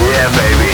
Yeah, baby.